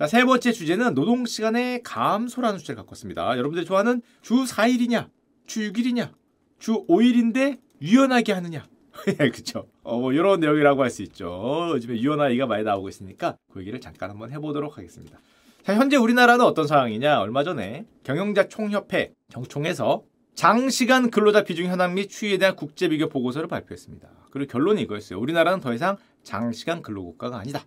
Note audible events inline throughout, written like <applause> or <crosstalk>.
자, 세 번째 주제는 노동 시간의 감소라는 주제를 갖고 왔습니다. 여러분들이 좋아하는 주 4일이냐, 주 6일이냐, 주 5일인데 유연하게 하느냐. <laughs> 그쵸. 어, 뭐, 이런 내용이라고 할 수 있죠. 요즘에 유연하기가 많이 나오고 있으니까 그 얘기를 잠깐 한번 해보도록 하겠습니다. 자, 현재 우리나라는 어떤 상황이냐? 얼마 전에 경영자 총협회 경총에서 장시간 근로자 비중 현황 및 추이에 대한 국제 비교 보고서를 발표했습니다. 그리고 결론이 이거였어요. 우리나라는 더 이상 장시간 근로 국가가 아니다.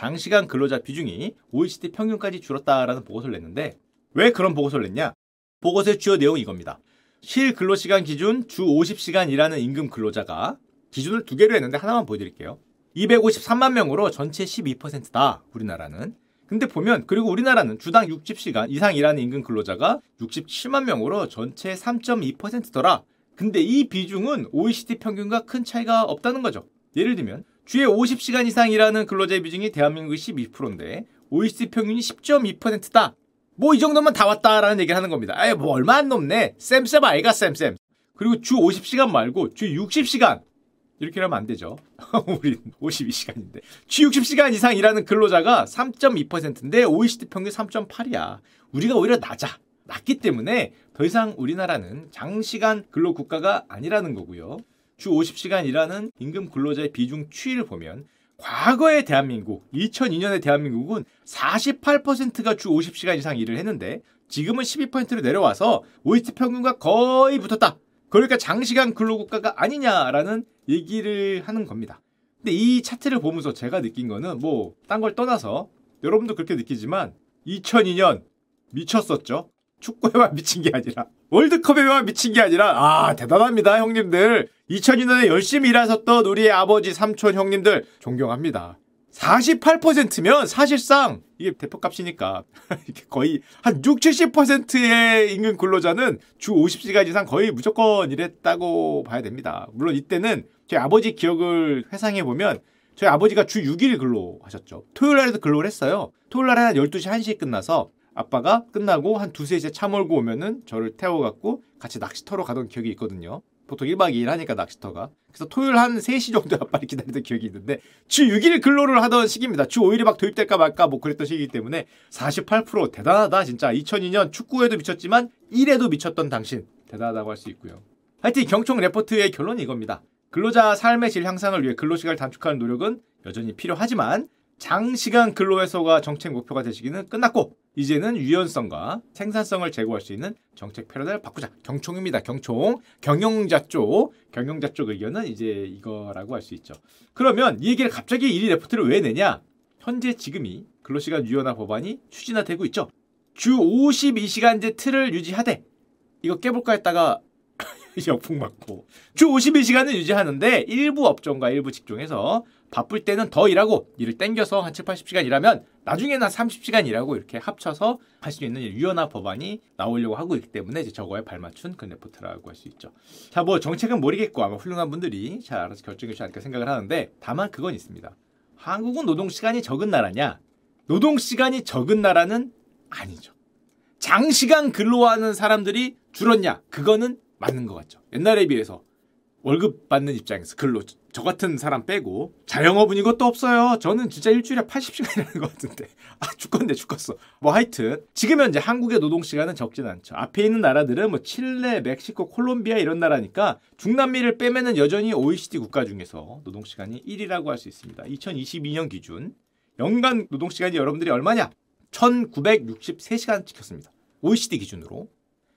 장시간 근로자 비중이 OECD 평균까지 줄었다라는 보고서를 냈는데 왜 그런 보고서를 냈냐? 보고서의 주요 내용이 이겁니다. 실 근로시간 기준 주 50시간 일하는 임금 근로자가 기준을 두 개로 했는데 하나만 보여드릴게요. 253만 명으로 전체 12%다. 우리나라는. 근데 보면 그리고 우리나라는 주당 60시간 이상 일하는 임금 근로자가 67만 명으로 전체 3.2%더라. 근데 이 비중은 OECD 평균과 큰 차이가 없다는 거죠. 예를 들면 주에 50시간 이상 일하는 근로자의 비중이 대한민국이 12%인데 OECD 평균이 10.2%다. 뭐 이 정도면 다 왔다라는 얘기를 하는 겁니다. 아예 뭐 얼마 안 넘네. 쌤쌤 아이가 쌤쌤. 그리고 주 50시간 말고 주 60시간 이렇게 하면 안 되죠. <laughs> 우리 52시간인데. 주 60시간 이상 일하는 근로자가 3.2%인데 OECD 평균 3.8이야. 우리가 오히려 낮아. 낮기 때문에 더 이상 우리나라는 장시간 근로 국가가 아니라는 거고요. 주 50시간 일하는 임금 근로자의 비중 추이를 보면 과거의 대한민국, 2002년의 대한민국은 48%가 주 50시간 이상 일을 했는데 지금은 12%로 내려와서 OECD 평균과 거의 붙었다. 그러니까 장시간 근로국가가 아니냐라는 얘기를 하는 겁니다. 근데 이 차트를 보면서 제가 느낀 거는 뭐 딴 걸 떠나서 여러분도 그렇게 느끼지만 2002년 미쳤었죠. 축구에만 <laughs> 미친 게 아니라 월드컵에만 미친 게 아니라 아 대단합니다 형님들 2002년에 열심히 일하셨던 우리의 아버지 삼촌 형님들 존경합니다 48%면 사실상 이게 대표값이니까 <laughs> 거의 한 6, 70%의 임금 근로자는 주 50시간 이상 거의 무조건 일했다고 봐야 됩니다. 물론 이때는 제 아버지 기억을 회상해 보면 저희 아버지가 주 6일 근로하셨죠. 토요일 날에도 근로를 했어요. 토요일 날에 한 12시 1시에 끝나서 아빠가 끝나고 한 두세 시에 차 몰고 오면은 저를 태워갖고 같이 낚시터로 가던 기억이 있거든요. 보통 1박 2일 하니까 낚시터가. 그래서 토요일 한 3시 정도에 <laughs> 아빠를 기다리던 기억이 있는데 주 6일 근로를 하던 시기입니다. 주 5일이 막 도입될까 말까 뭐 그랬던 시기이기 때문에 48% 대단하다 진짜. 2002년 축구에도 미쳤지만 1에도 미쳤던 당신 대단하다고 할 수 있고요. 하여튼 경총 레포트의 결론이 이겁니다. 근로자 삶의 질 향상을 위해 근로시간을 단축하는 노력은 여전히 필요하지만 장시간 근로해소가 정책 목표가 되시기는 끝났고 이제는 유연성과 생산성을 제고할 수 있는 정책 패러다임을 바꾸자. 경총입니다. 경총. 경영자 쪽. 경영자 쪽 의견은 이제 이거라고 할 수 있죠. 그러면 이 얘기를 갑자기 1위 레포트를 왜 내냐? 현재 지금이 근로시간 유연화 법안이 추진화되고 있죠. 주 52시간제 틀을 유지하되 이거 깨볼까 했다가 <laughs> 역풍 맞고 주 52시간은 유지하는데 일부 업종과 일부 직종에서 바쁠 때는 더 일하고 일을 땡겨서 한 7, 80시간 일하면 나중에는 한 30시간 일하고 이렇게 합쳐서 할 수 있는 유연화 법안이 나오려고 하고 있기 때문에 이제 저거에 발맞춘 그 레포트라고 할 수 있죠. 자, 뭐 정책은 모르겠고 아마 훌륭한 분들이 잘 알아서 결정해 주지 않을까 생각을 하는데 다만 그건 있습니다. 한국은 노동 시간이 적은 나라냐? 노동 시간이 적은 나라는 아니죠. 장시간 근로하는 사람들이 줄었냐? 그거는 맞는 것 같죠. 옛날에 비해서 월급 받는 입장에서 근로 저 같은 사람 빼고 자영업은 이것도 없어요. 저는 진짜 일주일에 80시간 일하는 것 같은데 아 죽겠네 죽겠어. 뭐 하여튼 지금 현재 한국의 노동 시간은 적진 않죠. 앞에 있는 나라들은 뭐 칠레, 멕시코, 콜롬비아 이런 나라니까 중남미를 빼면은 여전히 OECD 국가 중에서 노동 시간이 1위라고 할 수 있습니다. 2022년 기준 연간 노동 시간이 여러분들이 얼마냐? 1963시간 찍혔습니다. OECD 기준으로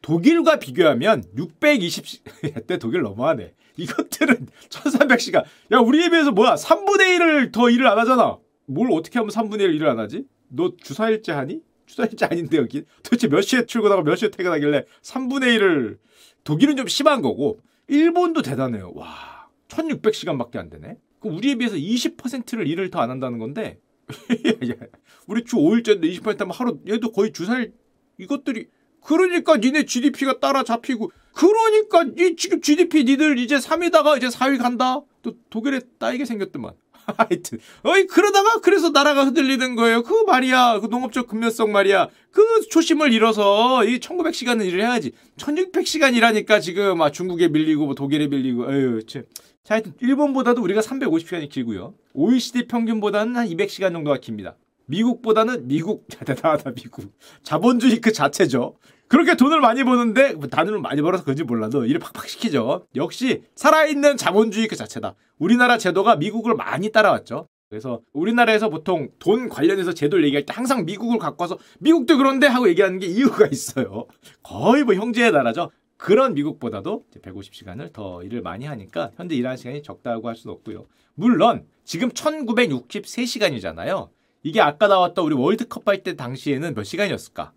독일과 비교하면 620시 <laughs> 때 독일 너무하네. 이것들은 <laughs> 1300시간. 야, 우리에 비해서 뭐야? 3분의 1을 더 일을 안 하잖아. 뭘 어떻게 하면 3분의 1 일을 안 하지? 너 주사일제 하니? 주사일제 아닌데 여기. 도대체 몇 시에 출근하고 몇 시에 퇴근하길래 3분의 1을 독일은 좀 심한 거고 일본도 대단해요. 와. 1600시간밖에 안 되네. 그럼 우리에 비해서 20%를 일을 더 안 한다는 건데 <laughs> 우리 주 5일째인데 20% 하면 하루 얘도 거의 주사일 이것들이 그러니까 니네 GDP가 따라잡히고 그러니까 이 지금 GDP 니들 이제 3위다가 이제 4위 간다. 또 독일에 따이게 생겼더만. <laughs> 하여튼 어이 그러다가 그래서 나라가 흔들리는 거예요. 그 말이야. 그 농업적 근면성 말이야. 그 초심을 잃어서 이 1900시간은 일을 해야지. 1600시간 일하니까 지금 아 중국에 밀리고 뭐 독일에 밀리고 에휴 참. 자, 하여튼 일본보다도 우리가 350시간이 길고요. OECD 평균보다는 한 200시간 정도가 깁니다. 미국보다는 미국 <laughs> 대단하다 미국 자본주의 그 자체죠. 그렇게 돈을 많이 버는데 뭐 돈을 많이 벌어서 그런지 몰라도 일을 팍팍 시키죠. 역시 살아있는 자본주의 그 자체다. 우리나라 제도가 미국을 많이 따라왔죠. 그래서 우리나라에서 보통 돈 관련해서 제도를 얘기할 때 항상 미국을 갖고 와서 미국도 그런데 하고 얘기하는 게 이유가 있어요. 거의 뭐 형제의 나라죠. 그런 미국보다도 150시간을 더 일을 많이 하니까 현재 일하는 시간이 적다고 할 수는 없고요. 물론 지금 1963시간이잖아요. 이게 아까 나왔던 우리 월드컵 할 때 당시에는 몇 시간이었을까?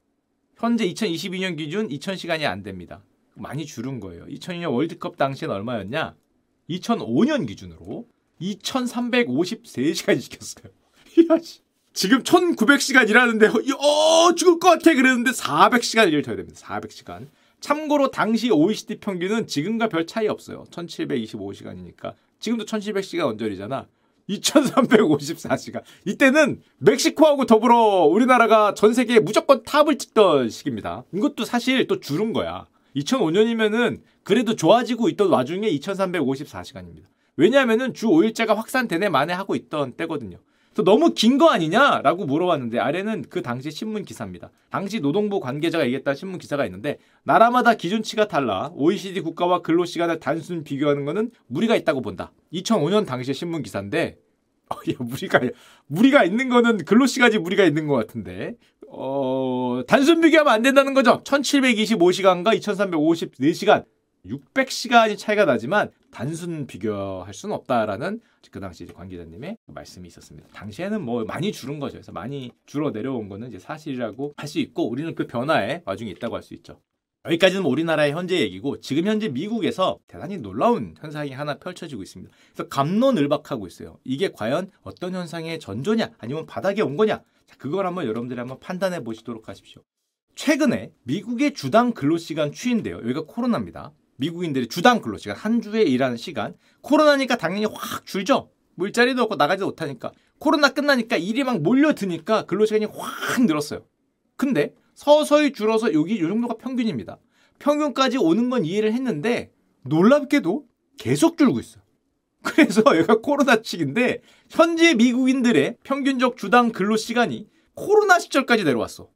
현재 2022년 기준 2000시간이 안 됩니다. 많이 줄은 거예요. 2002년 월드컵 당시엔 얼마였냐? 2005년 기준으로 2353시간 시켰어요. <laughs> 지금 1900시간 일하는데 어 죽을 것 같아 그랬는데 400시간 일을 더 해야 됩니다. 400시간. 참고로 당시 OECD 평균은 지금과 별 차이 없어요. 1725시간이니까. 지금도 1700시간 언저리잖아. 2354시간. 이때는 멕시코하고 더불어 우리나라가 전 세계에 무조건 탑을 찍던 시기입니다. 이것도 사실 또 줄은 거야. 2005년이면은 그래도 좋아지고 있던 와중에 2354시간입니다. 왜냐하면은 주 5일제가 확산되네 만에 하고 있던 때거든요. 너무 긴 거 아니냐라고 물어봤는데 아래는 그 당시 신문 기사입니다. 당시 노동부 관계자가 얘기했다 신문 기사가 있는데 나라마다 기준치가 달라 OECD 국가와 근로 시간을 단순 비교하는 것은 무리가 있다고 본다. 2005년 당시 신문 기사인데 <laughs> 어, 야, 무리가 무리가 있는 거는 근로 시간이 무리가 있는 것 같은데 어, 단순 비교하면 안 된다는 거죠. 1725시간과 2354시간 600시간이 차이가 나지만 단순 비교할 수는 없다라는 그 당시 관계자님의 말씀이 있었습니다. 당시에는 뭐 많이 줄은 거죠. 그래서 많이 줄어 내려온 거는 이제 사실이라고 할 수 있고 우리는 그 변화에 와중에 있다고 할 수 있죠. 여기까지는 뭐 우리나라의 현재 얘기고 지금 현재 미국에서 대단히 놀라운 현상이 하나 펼쳐지고 있습니다. 그래서 감론을박하고 있어요. 이게 과연 어떤 현상의 전조냐 아니면 바닥에 온 거냐 자, 그걸 한번 여러분들이 한번 판단해 보시도록 하십시오. 최근에 미국의 주당 근로시간 추인데요. 여기가 코로나입니다. 미국인들이 주당 근로시간 한 주에 일하는 시간 코로나니까 당연히 확 줄죠. 물자리도 없고 나가지도 못하니까 코로나 끝나니까 일이 막 몰려드니까 근로시간이 확 늘었어요. 근데 서서히 줄어서 여기 이 정도가 평균입니다. 평균까지 오는 건 이해를 했는데 놀랍게도 계속 줄고 있어요. <laughs> 그래서 여기가 코로나 측인데 현재 미국인들의 평균적 주당 근로 시간이 코로나 시절까지 내려왔어.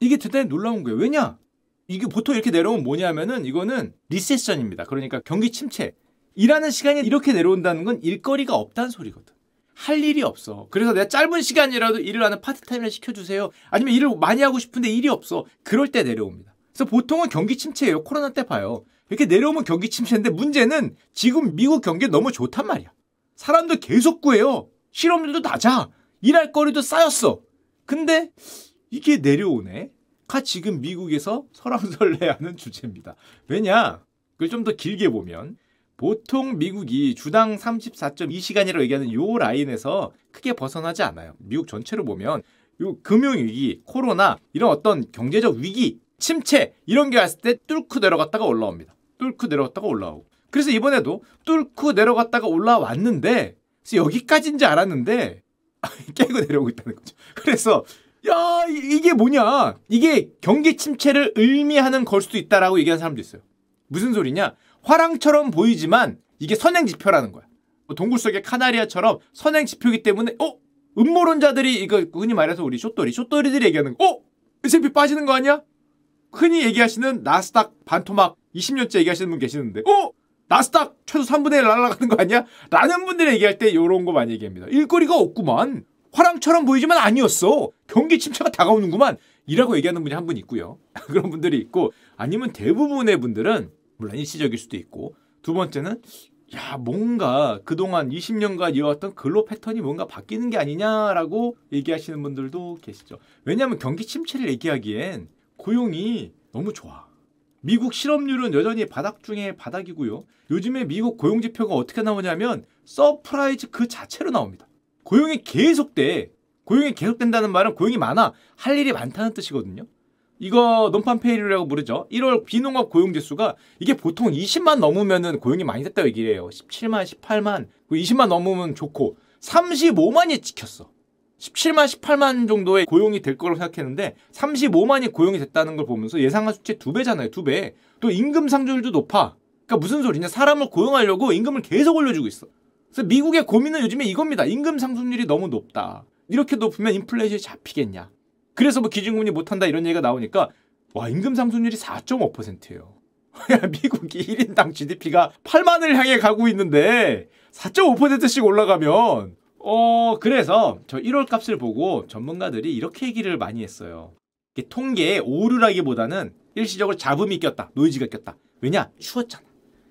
이게 대단히 놀라운 거예요. 왜냐? 이게 보통 이렇게 내려오면 뭐냐면은 이거는 리세션입니다. 그러니까 경기 침체. 일하는 시간이 이렇게 내려온다는 건 일거리가 없다는 소리거든. 할 일이 없어. 그래서 내가 짧은 시간이라도 일을 하는 파트타임을 시켜주세요. 아니면 일을 많이 하고 싶은데 일이 없어. 그럴 때 내려옵니다. 그래서 보통은 경기 침체예요. 코로나 때 봐요. 이렇게 내려오면 경기 침체인데 문제는 지금 미국 경기 너무 좋단 말이야. 사람들 계속 구해요. 실업률도 낮아. 일할 거리도 쌓였어. 근데 이게 내려오네. 가 지금 미국에서 설왕설래하는 주제입니다. 왜냐? 그걸 좀 더 길게 보면 보통 미국이 주당 34.2시간이라고 얘기하는 요 라인에서 크게 벗어나지 않아요. 미국 전체로 보면 요 금융위기, 코로나 이런 어떤 경제적 위기, 침체 이런 게 왔을 때 뚫고 내려갔다가 올라옵니다. 뚫고 내려갔다가 올라오고. 그래서 이번에도 뚫고 내려갔다가 올라왔는데 그래서 여기까지인 줄 알았는데 <laughs> 깨고 내려오고 있다는 거죠. 그래서 야 이게 뭐냐 이게 경기 침체를 의미하는 걸 수도 있다라고 얘기하는 사람도 있어요. 무슨 소리냐? 화랑처럼 보이지만 이게 선행 지표라는 거야. 뭐 동굴 속의 카나리아처럼 선행 지표이기 때문에 어 음모론자들이 이거 흔히 말해서 우리 쇼돌이 쇼돌이들이 얘기하는 어 S&P 빠지는 거 아니야? 흔히 얘기하시는 나스닥 반토막 20년째 얘기하시는 분 계시는데 어 나스닥 최소 3분의 1 날아가는 거 아니야? 라는 분들이 얘기할 때 이런 거 많이 얘기합니다. 일거리가 없구만. 화랑처럼 보이지만 아니었어. 경기 침체가 다가오는구만. 이라고 얘기하는 분이 한 분 있고요. <laughs> 그런 분들이 있고 아니면 대부분의 분들은 물론 일시적일 수도 있고 두 번째는 야 뭔가 그동안 20년간 이어왔던 근로 패턴이 뭔가 바뀌는 게 아니냐라고 얘기하시는 분들도 계시죠. 왜냐하면 경기 침체를 얘기하기엔 고용이 너무 좋아. 미국 실업률은 여전히 바닥 중에 바닥이고요. 요즘에 미국 고용 지표가 어떻게 나오냐면 surprise 그 자체로 나옵니다. 고용이 계속돼. 고용이 계속된다는 말은 고용이 많아. 할 일이 많다는 뜻이거든요. 이거 논판 페이리라고 부르죠. 1월 비농업 고용 지수가 이게 보통 20만 넘으면은 고용이 많이 됐다고 얘기를 해요. 17만, 18만, 20만 넘으면 좋고 35만이 찍혔어. 17만, 18만 정도의 고용이 될 거라고 생각했는데 35만이 고용이 됐다는 걸 보면서 예상한 수치 두 배잖아요. 두 배. 또 임금 상승률도 높아. 그러니까 무슨 소리냐? 사람을 고용하려고 임금을 계속 올려주고 있어. 그래서 미국의 고민은 요즘에 이겁니다. 임금 상승률이 너무 높다. 이렇게 높으면 인플레이션이 잡히겠냐. 그래서 뭐 기준금리 못한다 이런 얘기가 나오니까 와 임금 상승률이 4.5%예요. 야 <laughs> 미국이 1인당 GDP가 8만을 향해 가고 있는데 4.5%씩 올라가면 어 그래서 저 1월 값을 보고 전문가들이 이렇게 얘기를 많이 했어요. 통계에 오류라기보다는 일시적으로 잡음이 꼈다. 노이즈가 꼈다. 왜냐? 추웠잖아.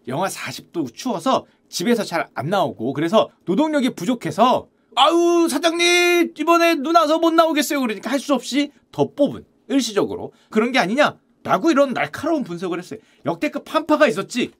영하 40도 추워서 집에서 잘 안 나오고 그래서 노동력이 부족해서 아유 사장님 이번에 눈 와서 못 나오겠어요. 그러니까 할 수 없이 더 뽑은 일시적으로 그런 게 아니냐 라고 이런 날카로운 분석을 했어요. 역대급 한파가 있었지.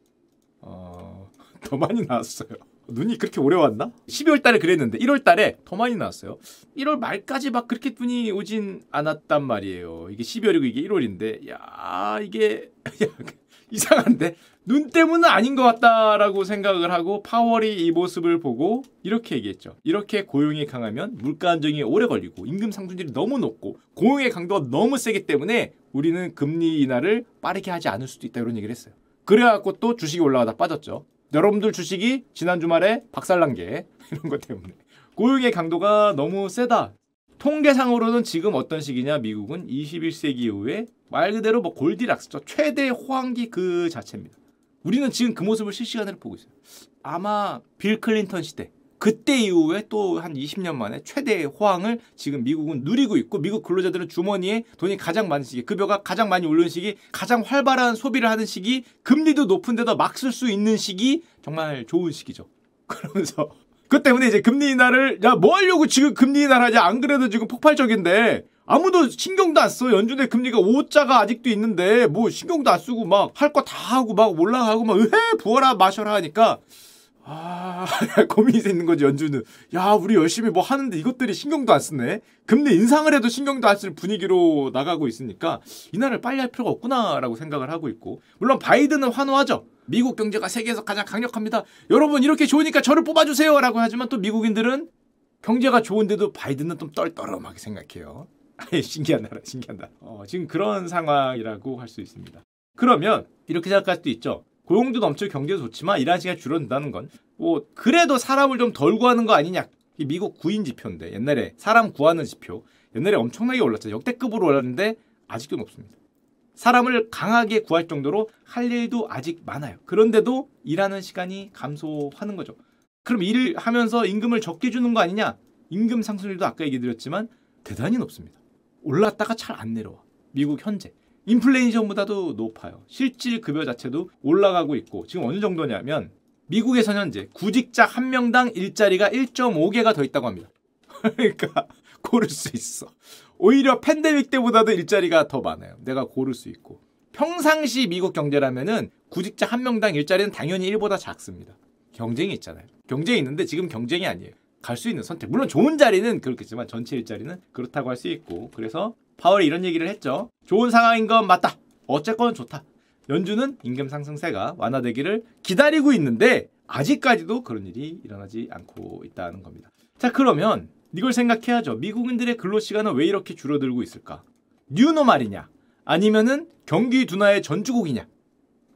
어... <laughs> 더 많이 나왔어요. 눈이 그렇게 오래 왔나? 12월 달에 그랬는데 1월 달에 더 많이 나왔어요. 1월 말까지 막 그렇게 눈이 오진 않았단 말이에요. 이게 12월이고 이게 1월인데 야 이게 <laughs> 이상한데 눈 때문은 아닌 것 같다라고 생각을 하고 파월이 이 모습을 보고 이렇게 얘기했죠. 이렇게 고용이 강하면 물가 안정이 오래 걸리고 임금 상승률이 너무 높고 고용의 강도가 너무 세기 때문에 우리는 금리 인하를 빠르게 하지 않을 수도 있다 이런 얘기를 했어요. 그래갖고 또 주식이 올라가다 빠졌죠. 여러분들 주식이 지난 주말에 박살난 게 <laughs> 이런 것 때문에 고용의 강도가 너무 세다. 통계상으로는 지금 어떤 시기냐 미국은 21세기 이후에 말 그대로 뭐 골디락스죠. 최대 호황기 그 자체입니다. 우리는 지금 그 모습을 실시간으로 보고 있어요. 아마 빌 클린턴 시대 그때 이후에 또 한 20년 만에 최대의 호황을 지금 미국은 누리고 있고 미국 근로자들은 주머니에 돈이 가장 많은 시기, 급여가 가장 많이 오르는 시기, 가장 활발한 소비를 하는 시기, 금리도 높은데도 막 쓸 수 있는 시기 정말 좋은 시기죠. <laughs> 그러면서 그 때문에 이제 금리 인하를 야 뭐 하려고 지금 금리 인하를 하지 안 그래도 지금 폭발적인데 아무도 신경도 안 써. 연준의 금리가 5자가 아직도 있는데 뭐 신경도 안 쓰고 막 할 거 다 하고 막 올라가고 막 으헤 부어라 마셔라 하니까 아 <laughs> 고민이 되는 거지 연준은. 야 우리 열심히 뭐 하는데 이것들이 신경도 안 쓰네. 금리 인상을 해도 신경도 안 쓸 분위기로 나가고 있으니까 이날을 빨리 할 필요가 없구나라고 생각을 하고 있고. 물론 바이든은 환호하죠. 미국 경제가 세계에서 가장 강력합니다. 여러분 이렇게 좋으니까 저를 뽑아주세요라고 하지만 또 미국인들은 경제가 좋은데도 바이든은 좀 떨떠름하게 생각해요 <laughs> 신기한 나라, 신기한 나라. 어, 지금 그런 상황이라고 할 수 있습니다. 그러면 이렇게 생각할 수도 있죠. 고용도 넘치고 경제도 좋지만 일하는 시간이 줄어든다는 건 뭐 그래도 사람을 좀 덜 구하는 거 아니냐. 이 미국 구인 지표인데 옛날에 사람 구하는 지표 옛날에 엄청나게 올랐죠. 역대급으로 올랐는데 아직도 높습니다. 사람을 강하게 구할 정도로 할 일도 아직 많아요. 그런데도 일하는 시간이 감소하는 거죠. 그럼 일을 하면서 임금을 적게 주는 거 아니냐? 임금 상승률도 아까 얘기 드렸지만 대단히 높습니다. 올랐다가 잘 안 내려와. 미국 현재. 인플레이션보다도 높아요. 실질 급여 자체도 올라가고 있고 지금 어느 정도냐면 미국에서 현재 구직자 한 명당 일자리가 1.5개가 더 있다고 합니다. <laughs> 그러니까 고를 수 있어. 오히려 팬데믹 때보다도 일자리가 더 많아요. 내가 고를 수 있고. 평상시 미국 경제라면은 구직자 한 명당 일자리는 당연히 1보다 작습니다. 경쟁이 있잖아요. 경쟁이 있는데 지금 경쟁이 아니에요. 갈 수 있는 선택. 물론 좋은 자리는 그렇겠지만 전체 일자리는 그렇다고 할 수 있고 그래서 파월이 이런 얘기를 했죠. 좋은 상황인 건 맞다. 어쨌건 좋다. 연준은 임금 상승세가 완화되기를 기다리고 있는데 아직까지도 그런 일이 일어나지 않고 있다는 겁니다. 자 그러면 이걸 생각해야죠. 미국인들의 근로 시간은 왜 이렇게 줄어들고 있을까? 뉴노말이냐? 아니면은 경기 둔화의 전주곡이냐?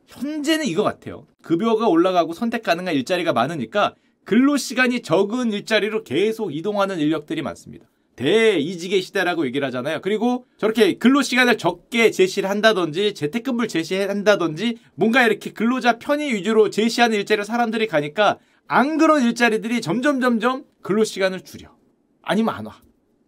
현재는 이거 같아요. 급여가 올라가고 선택 가능한 일자리가 많으니까 근로 시간이 적은 일자리로 계속 이동하는 인력들이 많습니다. 대이직의 시대라고 얘기를 하잖아요. 그리고 저렇게 근로 시간을 적게 제시를 한다든지 재택근무를 제시한다든지 뭔가 이렇게 근로자 편의 위주로 제시하는 일자리로 사람들이 가니까 안 그런 일자리들이 점점 점점 근로 시간을 줄여. 아니면 안 와.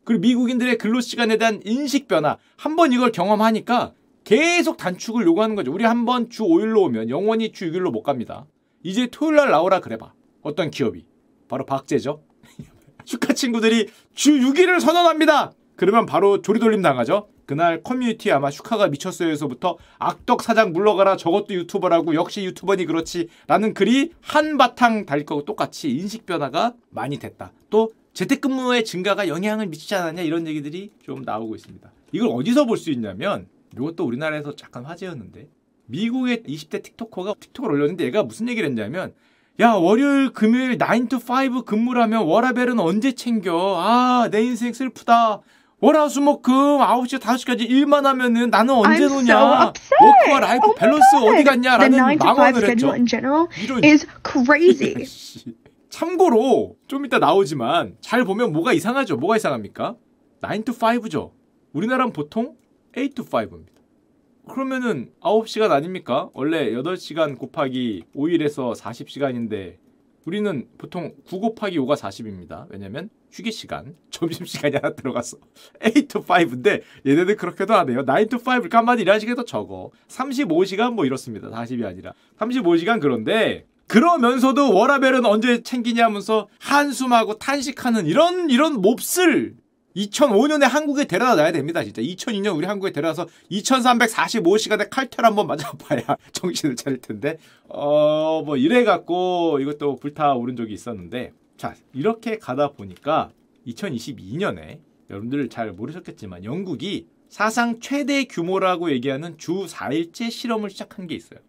그리고 미국인들의 근로 시간에 대한 인식 변화 한번 이걸 경험하니까 계속 단축을 요구하는 거죠. 우리 한번 주 5일로 오면 영원히 주 6일로 못 갑니다. 이제 토요일 날 나오라 그래봐. 어떤 기업이 바로 박제죠. <laughs> 슈카 친구들이 주 6일을 선언합니다. 그러면 바로 조리돌림 당하죠. 그날 커뮤니티 아마 슈카가 미쳤어요에서부터 악덕 사장 물러가라 저것도 유튜버라고 역시 유튜버니 그렇지 라는 글이 한바탕 달릴 거고 똑같이 인식 변화가 많이 됐다. 또 재택근무의 증가가 영향을 미치지 않았냐 이런 얘기들이 좀 나오고 있습니다. 이걸 어디서 볼 수 있냐면 이것도 우리나라에서 잠깐 화제였는데 미국의 20대 틱토커가 틱톡을 올렸는데 얘가 무슨 얘기를 했냐면 야 월요일 금요일 9 to 5 근무라면 워라벨은 언제 챙겨 아 내 인생 슬프다 월화수목금 9시 5시까지 일만 하면은 나는 언제 I'm 노냐 so work와 life Oh 밸런스. 어디 갔냐라는 The 9 to 5 망언을 했죠 이런 is crazy. <laughs> 씨, 참고로 좀 이따 나오지만 잘 보면 뭐가 이상하죠? 뭐가 이상합니까? 9 to 5죠. 우리나라는 보통 8 to 5입니다. 그러면은 9시간 아닙니까? 원래 8시간 곱하기 5일에서 40시간인데 우리는 보통 9 곱하기 5가 40입니다. 왜냐면 휴게 시간, <laughs> 점심 시간이 하나 들어갔어. 8 to 5인데 얘네들 그렇게도 안 해요. 9 to 5 깐만 일하는 시간이 더 적어. 35시간 뭐 이렇습니다. 40이 아니라. 35시간 그런데 그러면서도 워라벨은 언제 챙기냐면서 한숨하고 탄식하는 이런 이런 몹쓸 2005년에 한국에 데려다 놔야 됩니다. 진짜 2002년 우리 한국에 데려와서 2345시간의 칼퇴를 한번 맞아봐야 <laughs> 정신을 차릴 텐데 어 뭐 이래 갖고 이것도 불타오른 적이 있었는데 자 이렇게 가다 보니까 2022년에 여러분들 잘 모르셨겠지만 영국이 사상 최대 규모라고 얘기하는 주 4일째 실험을 시작한 게 있어요.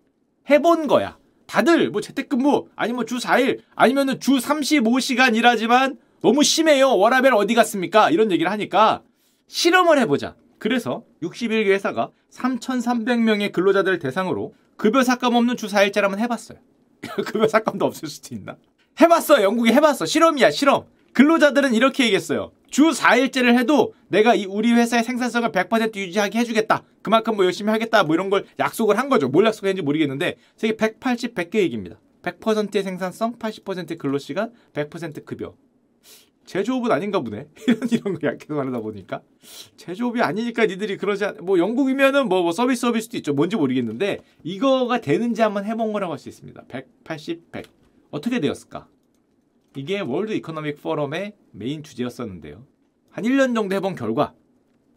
해본 거야. 다들 뭐 재택근무 아니면 주 4일 아니면은 주 35시간 일하지만 너무 심해요. 워라벨 어디 갔습니까? 이런 얘기를 하니까 실험을 해보자. 그래서 61개 회사가 3,300명의 근로자들을 대상으로 급여 삭감 없는 주 4일제를 한번 해봤어요. <laughs> 급여 삭감도 없을 수도 있나? 해봤어. 영국이 해봤어. 실험이야, 실험. 근로자들은 이렇게 얘기했어요. 주 4일제를 해도 내가 이 우리 회사의 생산성을 100% 유지하게 해주겠다. 그만큼 뭐 열심히 하겠다. 뭐 이런 걸 약속을 한 거죠. 뭘 약속했는지 모르겠는데 세계 180, 100개 얘기입니다. 100%의 생산성, 80%의 근로시간, 100% 급여. 제조업은 아닌가 보네. <laughs> 이런 이런 거 계속 하다 보니까 제조업이 아니니까 니들이 그러지 않... 뭐 영국이면은 뭐, 뭐 서비스 서비스 도 있죠. 뭔지 모르겠는데 이거가 되는지 한번 해본 거라고 할 수 있습니다. 180, 100 어떻게 되었을까? 이게 World Economic Forum의 main 주제였었는데요. 한 1년 정도 해본 결과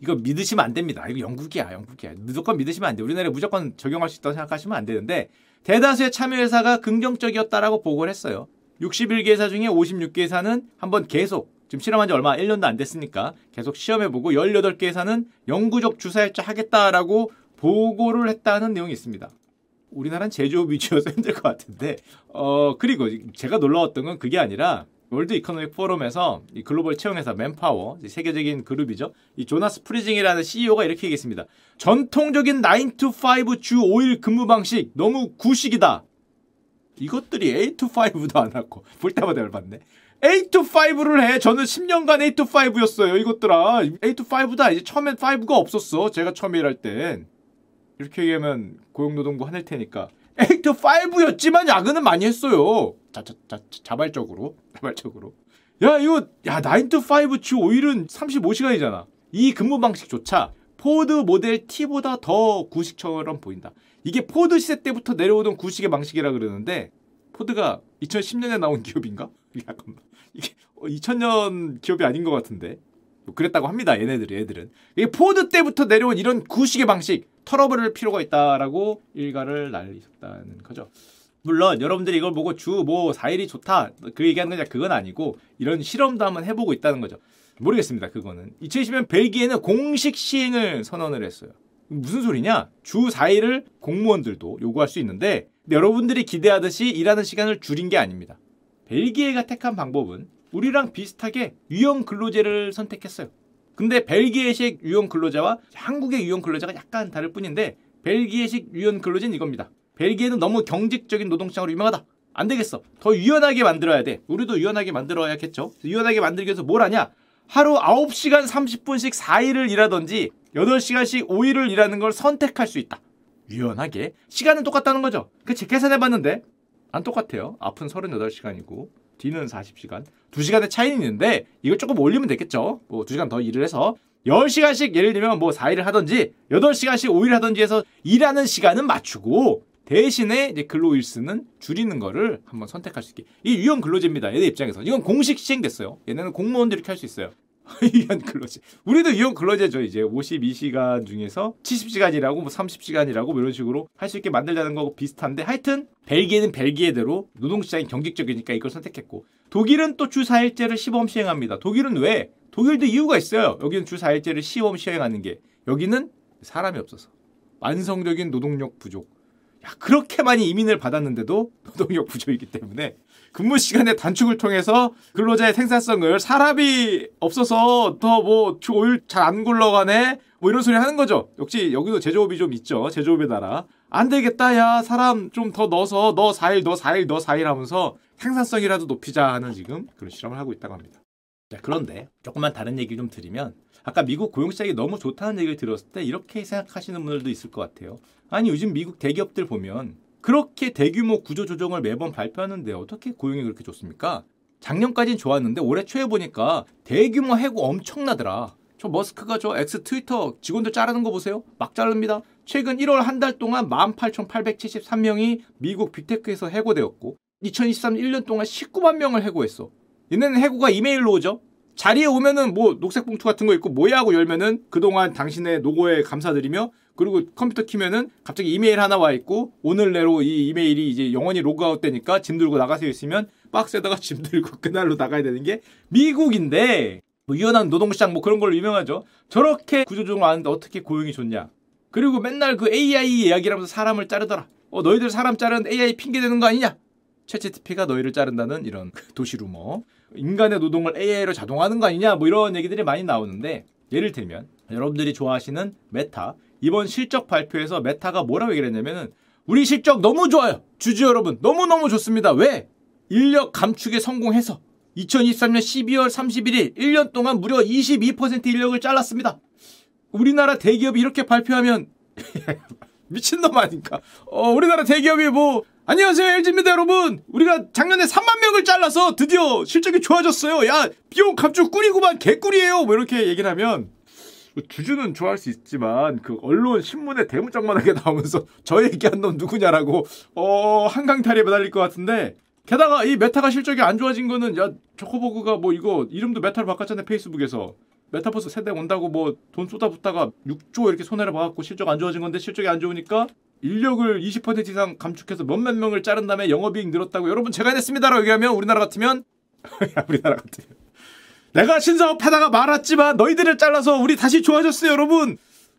이거 믿으시면 안 됩니다. 이거 영국이야, 영국이야. 무조건 믿으시면 안 돼. 우리나라에 무조건 적용할 수 있다고 생각하시면 안 되는데 대다수의 참여 회사가 긍정적이었다라고 보고를 했어요. 61개 회사 중에 56개 회사는 한번 계속 지금 실험한 지 얼마 1년도 안 됐으니까 계속 시험해보고 18개 회사는 영구적 주4일제 하겠다라고 보고를 했다는 내용이 있습니다. 우리나라는 제조업 위주여서 <laughs> 힘들 것 같은데 어 그리고 제가 놀라웠던 건 그게 아니라 World Economic Forum에서 이 글로벌 채용회사 맨파워 세계적인 그룹이죠. 이 조나스 프리징이라는 CEO가 이렇게 얘기했습니다. 전통적인 9 to 5주 5일 근무 방식 너무 구식이다. 이것들이 8 to 5도 안 하고 볼 때마다 열받네. 8 to 5를 해. 저는 10년간 8 to 5였어요. 이것들아. 8 to 5다. 이제 처음엔 5가 없었어. 제가 처음에 일할 땐. 이렇게 얘기하면 고용노동부 화낼 테니까. 8 to 5였지만 야근은 많이 했어요. 자, 자, 자, 자발적으로. 자발적으로. 야, 이거, 야, 9 to 5 주 5일은 35시간이잖아. 이 근무 방식조차 포드 모델 T보다 더 구식처럼 보인다. 이게 포드 시대 때부터 내려오던 구식의 방식이라 그러는데 포드가 2010년에 나온 기업인가? <laughs> 잠깐만. 이게 2000년 어, 기업이 아닌 것 같은데. 뭐 그랬다고 합니다. 얘네들이 애들은. 이게 포드 때부터 내려온 이런 구식의 방식 털어버릴 필요가 있다라고 일갈을 날리셨다는 거죠. 물론 여러분들이 이걸 보고 주 뭐 4일이 좋다 그 얘기하는 건 그건 아니고 이런 실험도 한번 해보고 있다는 거죠. 모르겠습니다. 그거는. 2020년 벨기에는 공식 시행을 선언을 했어요. 무슨 소리냐? 주 4일을 공무원들도 요구할 수 있는데 여러분들이 기대하듯이 일하는 시간을 줄인 게 아닙니다. 벨기에가 택한 방법은 우리랑 비슷하게 유형 근로제를 선택했어요. 근데 벨기에식 유형 근로자와 한국의 유형 근로자가 약간 다를 뿐인데 벨기에식 유형 근로제는 이겁니다. 벨기에는 너무 경직적인 노동시장으로 유명하다. 안 되겠어. 더 유연하게 만들어야 돼. 우리도 유연하게 만들어야겠죠. 유연하게 만들기 위해서 뭘 하냐? 하루 9시간 30분씩 4일을 일하던지 8시간씩 5일을 일하는 걸 선택할 수 있다. 유연하게. 시간은 똑같다는 거죠. 그치, 계산해봤는데 안 똑같아요. 앞은 38시간이고 뒤는 40시간. 2시간의 차이는 있는데 이걸 조금 올리면 되겠죠. 뭐 2시간 더 일을 해서 10시간씩 예를 들면 뭐 4일을 하던지 8시간씩 5일 하던지 해서 일하는 시간은 맞추고 대신에 이제 근로일수는 줄이는 거를 한번 선택할 수 있게. 이 유형 근로제입니다. 얘네 입장에서. 이건 공식 시행됐어요. 얘네는 공무원들이 이렇게 할 수 있어요. <laughs> 유연 근로제. 우리도 유연 근로제죠. 이제 52시간 중에서 70시간이라고 뭐 30시간이라고 뭐 이런 식으로 할 수 있게 만들자는 거고 비슷한데 하여튼 벨기에는 벨기에대로 노동시장이 경직적이니까 이걸 선택했고 독일은 또 주 4일제를 시범 시행합니다. 독일은 왜? 독일도 이유가 있어요. 여기는 주 4일제를 시범 시행하는 게 여기는 사람이 없어서 완성적인 노동력 부족. 야, 그렇게 많이 이민을 받았는데도 <laughs> 노동력 부족이기 때문에 근무 시간의 단축을 통해서 근로자의 생산성을 사람이 없어서 더뭐주 5일 잘안 굴러가네 뭐 이런 소리 하는 거죠. 역시 여기도 제조업이 좀 있죠. 제조업의 나라. 안 되겠다. 야, 사람 좀 더 넣어서 너 4일, 너 4일, 너 4일 하면서 생산성이라도 높이자 하는 지금 그런 실험을 하고 있다고 합니다. 자, 그런데 조금만 다른 얘기 좀 드리면 아까 미국 고용 시장이 너무 좋다는 얘기를 들었을 때 이렇게 생각하시는 분들도 있을 것 같아요. 아니 요즘 미국 대기업들 보면 그렇게 대규모 구조 조정을 매번 발표하는데 어떻게 고용이 그렇게 좋습니까? 작년까진 좋았는데 올해 초에 보니까 대규모 해고 엄청나더라. 저 머스크가 저 X 트위터 직원들 자르는 거 보세요. 막 자릅니다. 최근 1월 한 달 동안 18,873명이 미국 big tech에서 해고되었고 2023년 1년 동안 19만 명을 해고했어. 얘네는 해고가 이메일로 오죠. 자리에 오면은 뭐 녹색 봉투 같은 거 있고 뭐야 하고 열면은 그동안 당신의 노고에 감사드리며 그리고 컴퓨터 키면은 갑자기 이메일 하나 와 있고 오늘 내로 이 이메일이 이제 영원히 로그아웃 되니까 짐 들고 나가세요 있으면 박스에다가 <laughs> 짐 들고 그날로 나가야 되는 게 미국인데 뭐 유연한 노동시장 뭐 그런 걸로 유명하죠. 저렇게 구조조정을 하는데 어떻게 고용이 좋냐. 그리고 맨날 그 AI 이야기라면서 사람을 자르더라. 어 너희들 사람 자르는 AI 핑계 대는 거 아니냐? 채채TP가 너희를 자른다는 이런 <laughs> 도시 루머. 인간의 노동을 AI로 자동화하는 거 아니냐? 뭐 이런 얘기들이 많이 나오는데 예를 들면 여러분들이 좋아하시는 메타 이번 실적 발표에서 메타가 뭐라고 얘기를 했냐면은 우리 실적 너무 좋아요. 주주 여러분 너무너무 좋습니다. 왜? 인력 감축에 성공해서 2023년 12월 31일 1년 동안 무려 22% 인력을 잘랐습니다. 우리나라 대기업이 이렇게 발표하면 <laughs> 미친놈 아닌가? 어, 우리나라 대기업이 뭐 안녕하세요 LG입니다 여러분. 우리가 작년에 3만 명을 잘라서 드디어 실적이 좋아졌어요. 야 비용 감축 꿀이구만 개꿀이에요. 뭐 이렇게 얘기를 하면 주주는 좋아할 수 있지만 그 언론 신문에 대문짝만하게 <laughs> 나오면서 저 얘기한 놈 누구냐라고 어 한강 다리에 매달릴 것 같은데 게다가 이 메타가 실적이 안 좋아진 거는 야 저커버그가 뭐 이거 이름도 메타로 바꿨잖아요 페이스북에서. 메타버스 시대 온다고 뭐 돈 쏟아붓다가 6조 이렇게 손해를 봐갖고 실적 안 좋아진 건데 실적이 안 좋으니까 인력을 20% 이상 감축해서 몇몇 명을 자른 다음에 영업이익 늘었다고 여러분 제가 해냈습니다라고 얘기하면 우리나라 같으면? <laughs> 우리나라 같으면. 내가 신사업 하다가 말았지만 너희들을 잘라서 우리 다시 좋아졌어요 여러분.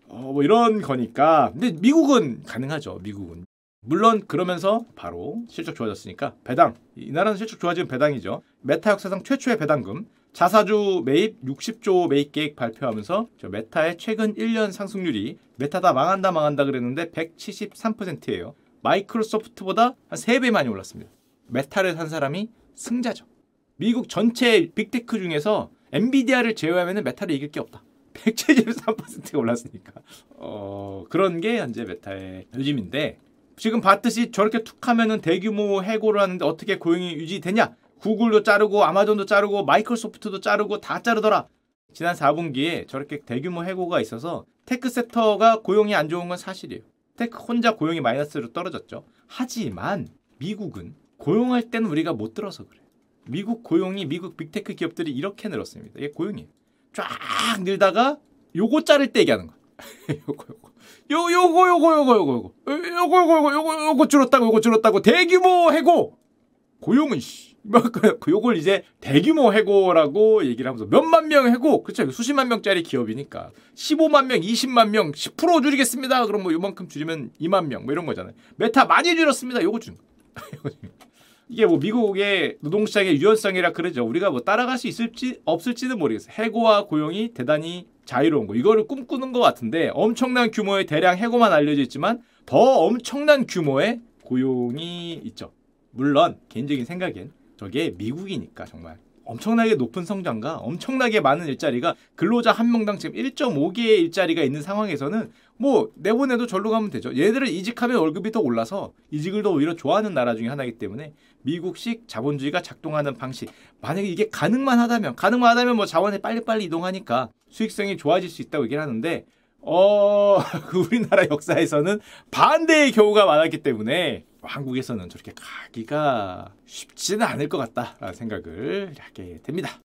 어, 뭐 이런 거니까. 근데 미국은 가능하죠 미국은. 물론 그러면서 바로 실적 좋아졌으니까 배당. 이 나라는 실적 좋아지면 배당이죠. 메타 역사상 최초의 배당금 자사주 매입 60조 매입 계획 발표하면서 저 메타의 최근 1년 상승률이 메타다 망한다 망한다 그랬는데 173%예요. 마이크로소프트보다 한 3배 많이 올랐습니다. 메타를 산 사람이 승자죠. 미국 전체 big tech 중에서 엔비디아를 제외하면 메타를 이길 게 없다. 173%가 올랐으니까. 어, 그런 게 현재 메타의 요즘인데 지금 봤듯이 저렇게 툭 하면은 대규모 해고를 하는데 어떻게 고용이 유지되냐? 구글도 자르고 아마존도 자르고 마이크로소프트도 자르고 다 자르더라. 지난 4분기에 저렇게 대규모 해고가 있어서 tech sector가 고용이 안 좋은 건 사실이에요. tech 혼자 고용이 마이너스로 떨어졌죠. 하지만 미국은 고용할 때는 우리가 못 들어서 그래. 미국 고용이 미국 big tech 기업들이 이렇게 늘었습니다. 이게 고용이 쫙 늘다가 요거 자를 때 얘기하는 거. <laughs> 요거 요거. 요 요거 요거 요거 요거 요거. 요거 요거 요거 요거 줄었다고 요거 줄었다고 대규모 해고. 고용은 씨. 요걸 이제 대규모 해고라고 얘기를 하면서 몇만 명 해고. 그렇죠. 수십만 명짜리 기업이니까. 15만 명 20만 명 10% 줄이겠습니다. 그럼 뭐 요만큼 줄이면 2만 명. 뭐 이런 거잖아요. 메타 많이 줄였습니다. 요거 준. <laughs> 이게 뭐 미국의 노동시장의 유연성이라 그러죠. 우리가 뭐 따라갈 수 있을지 없을지는 모르겠어요. 해고와 고용이 대단히 자유로운 거. 이거를 꿈꾸는 것 같은데 엄청난 규모의 대량 해고만 알려져 있지만 더 엄청난 규모의 고용이 있죠. 물론 개인적인 생각엔 저게 미국이니까 정말 엄청나게 높은 성장과 엄청나게 많은 일자리가 근로자 한 명당 지금 1.5개의 일자리가 있는 상황에서는 뭐 내보내도 절로 가면 되죠. 얘들을 이직하면 월급이 더 올라서 이직을 더 오히려 좋아하는 나라 중에 하나이기 때문에 미국식 자본주의가 작동하는 방식 만약에 이게 가능만 하다면 가능만 하다면 뭐 자원이 빨리빨리 이동하니까 수익성이 좋아질 수 있다고 얘기를 하는데 어 <laughs> 그 우리나라 역사에서는 반대의 경우가 많았기 때문에 한국에서는 저렇게 가기가 쉽지는 않을 것 같다라는 생각을 하게 됩니다.